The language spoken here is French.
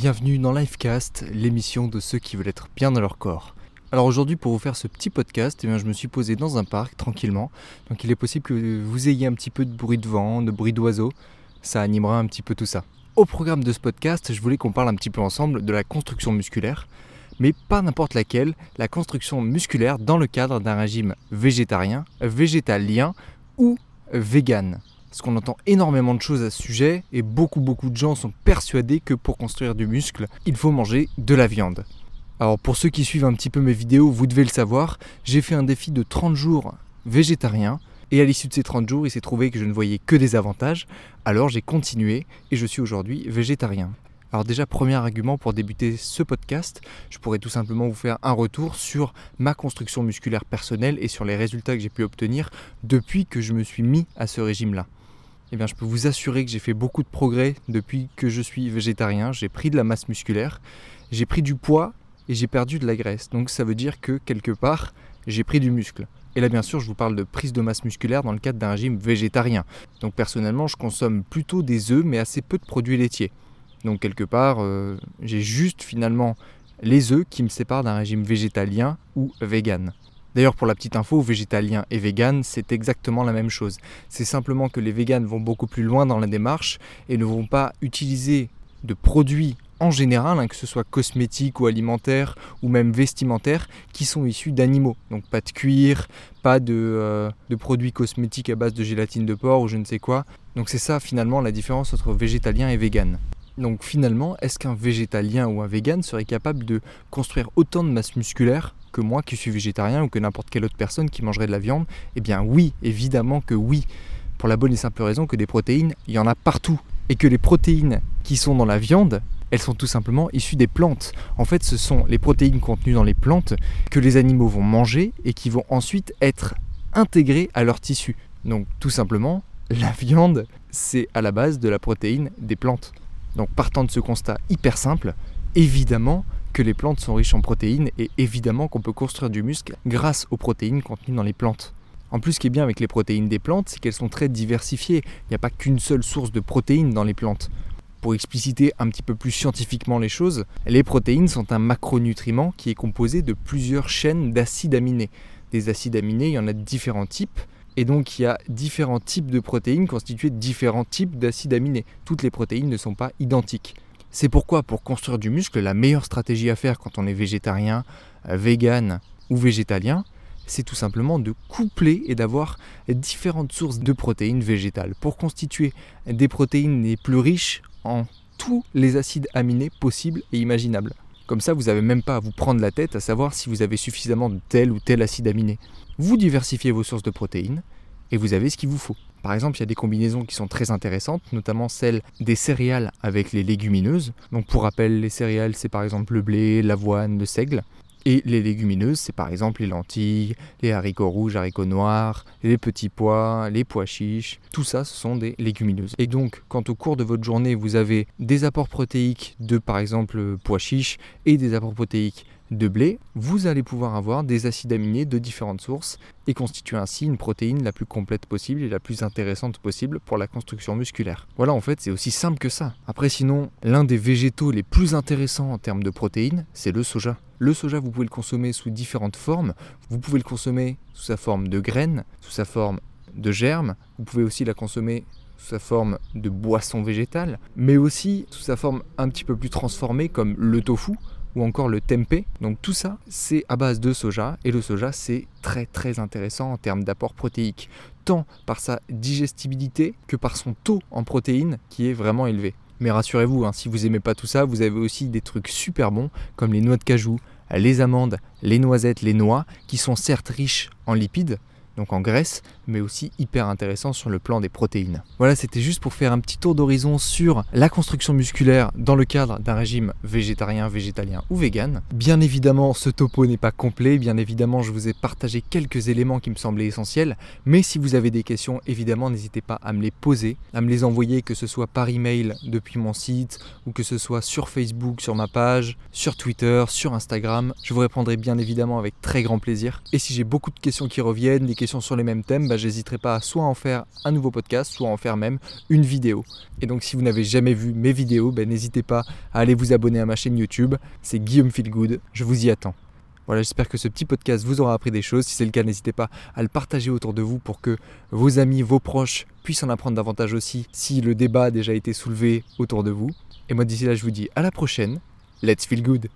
bienvenue dans Lifecast, l'émission de ceux qui veulent être bien dans leur corps. Alors aujourd'hui pour vous faire ce petit podcast, eh je me suis posé dans un parc tranquillement, donc il est possible que vous ayez un petit peu de bruit de vent, de bruit d'oiseaux, ça animera un petit peu tout ça. Au programme de ce podcast, je voulais qu'on parle un petit peu ensemble de la construction musculaire, mais pas n'importe laquelle, la construction musculaire dans le cadre d'un régime végétarien, végétalien ou vegan. Parce qu'on entend énormément de choses à ce sujet et beaucoup beaucoup de gens sont persuadés que pour construire du muscle, il faut manger de la viande. Alors pour ceux qui suivent un petit peu mes vidéos, vous devez le savoir, j'ai fait un défi de 30 jours végétarien et à l'issue de ces 30 jours, il s'est trouvé que je ne voyais que des avantages, alors j'ai continué et je suis aujourd'hui végétarien. Alors déjà, premier argument pour débuter ce podcast, je pourrais tout simplement vous faire un retour sur ma construction musculaire personnelle et sur les résultats que j'ai pu obtenir depuis que je me suis mis à ce régime-là. Eh bien, je peux vous assurer que j'ai fait beaucoup de progrès depuis que je suis végétarien. J'ai pris de la masse musculaire, j'ai pris du poids et j'ai perdu de la graisse. Donc ça veut dire que quelque part, j'ai pris du muscle. Et là, bien sûr, je vous parle de prise de masse musculaire dans le cadre d'un régime végétarien. Donc personnellement, je consomme plutôt des œufs, mais assez peu de produits laitiers. Donc quelque part, euh, j'ai juste finalement les œufs qui me séparent d'un régime végétalien ou vegan. D'ailleurs, pour la petite info, végétalien et vegan, c'est exactement la même chose. C'est simplement que les véganes vont beaucoup plus loin dans la démarche et ne vont pas utiliser de produits en général, hein, que ce soit cosmétiques ou alimentaires ou même vestimentaires, qui sont issus d'animaux. Donc pas de cuir, pas de, euh, de, produits cosmétiques à base de gélatine de porc ou je ne sais quoi. Donc c'est ça finalement la différence entre végétalien et vegan. Donc finalement, est-ce qu'un végétalien ou un vegan serait capable de construire autant de masse musculaire que moi qui suis végétarien ou que n'importe quelle autre personne qui mangerait de la viande Eh bien oui, évidemment que oui. Pour la bonne et simple raison que des protéines, il y en a partout. Et que les protéines qui sont dans la viande, elles sont tout simplement issues des plantes. En fait, ce sont les protéines contenues dans les plantes que les animaux vont manger et qui vont ensuite être intégrées à leur tissu. Donc tout simplement, la viande, c'est à la base de la protéine des plantes. Donc partant de ce constat hyper simple, évidemment que les plantes sont riches en protéines et évidemment qu'on peut construire du muscle grâce aux protéines contenues dans les plantes. En plus, ce qui est bien avec les protéines des plantes, c'est qu'elles sont très diversifiées. Il n'y a pas qu'une seule source de protéines dans les plantes. Pour expliciter un petit peu plus scientifiquement les choses, les protéines sont un macronutriment qui est composé de plusieurs chaînes d'acides aminés. Des acides aminés, il y en a différents types. Et donc il y a différents types de protéines constituées de différents types d'acides aminés. Toutes les protéines ne sont pas identiques. C'est pourquoi pour construire du muscle, la meilleure stratégie à faire quand on est végétarien, euh, vegan ou végétalien, c'est tout simplement de coupler et d'avoir différentes sources de protéines végétales pour constituer des protéines les plus riches en tous les acides aminés possibles et imaginables. Comme ça, vous n'avez même pas à vous prendre la tête à savoir si vous avez suffisamment de tel ou tel acide aminé. Vous diversifiez vos sources de protéines et vous avez ce qu'il vous faut. Par exemple, il y a des combinaisons qui sont très intéressantes, notamment celles des céréales avec les légumineuses. Donc pour rappel, les céréales, c'est par exemple le blé, l'avoine, le seigle. Et les légumineuses, c'est par exemple les lentilles, les haricots rouges, haricots noirs, les petits pois, les pois chiches. Tout ça, ce sont des légumineuses. Et donc, quand au cours de votre journée, vous avez des apports protéiques de par exemple pois chiches et des apports protéiques de blé, vous allez pouvoir avoir des acides aminés de différentes sources et constituer ainsi une protéine la plus complète possible et la plus intéressante possible pour la construction musculaire. Voilà, en fait, c'est aussi simple que ça. Après, sinon, l'un des végétaux les plus intéressants en termes de protéines, c'est le soja. Le soja, vous pouvez le consommer sous différentes formes. Vous pouvez le consommer sous sa forme de graines, sous sa forme de germes. Vous pouvez aussi la consommer sous sa forme de boisson végétale, mais aussi sous sa forme un petit peu plus transformée comme le tofu ou encore le tempeh. Donc tout ça, c'est à base de soja et le soja, c'est très très intéressant en termes d'apport protéique, tant par sa digestibilité que par son taux en protéines qui est vraiment élevé. Mais rassurez-vous, hein, si vous aimez pas tout ça, vous avez aussi des trucs super bons comme les noix de cajou, les amandes, les noisettes, les noix, qui sont certes riches en lipides, donc en graisse, mais aussi hyper intéressant sur le plan des protéines. Voilà, c'était juste pour faire un petit tour d'horizon sur la construction musculaire dans le cadre d'un régime végétarien, végétalien ou vegan. Bien évidemment, ce topo n'est pas complet, bien évidemment, je vous ai partagé quelques éléments qui me semblaient essentiels, mais si vous avez des questions, évidemment, n'hésitez pas à me les poser, à me les envoyer, que ce soit par email depuis mon site, ou que ce soit sur Facebook, sur ma page, sur Twitter, sur Instagram. Je vous répondrai bien évidemment avec très grand plaisir. Et si j'ai beaucoup de questions qui reviennent, des questions sur les mêmes thèmes, bah, j'hésiterai pas soit à en faire un nouveau podcast, soit à en faire même une vidéo. Et donc si vous n'avez jamais vu mes vidéos, bah, n'hésitez pas à aller vous abonner à ma chaîne YouTube. C'est Guillaume Feelgood. Je vous y attends. Voilà, j'espère que ce petit podcast vous aura appris des choses. Si c'est le cas, n'hésitez pas à le partager autour de vous pour que vos amis, vos proches puissent en apprendre davantage aussi si le débat a déjà été soulevé autour de vous. Et moi d'ici là, je vous dis à la prochaine. Let's feel good